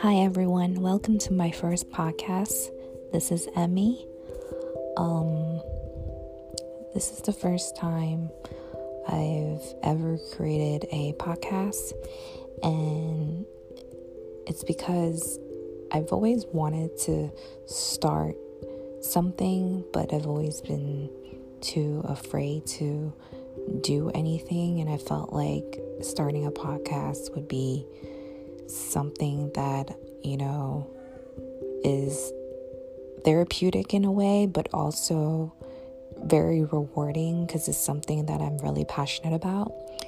Hi everyone, welcome to my first podcast. This is Emmy. Um this is the first time I've ever created a podcast and it's because I've always wanted to start something, but I've always been too afraid to do anything and I felt like starting a podcast would be something that, you know, is therapeutic in a way, but also very rewarding because it's something that I'm really passionate about.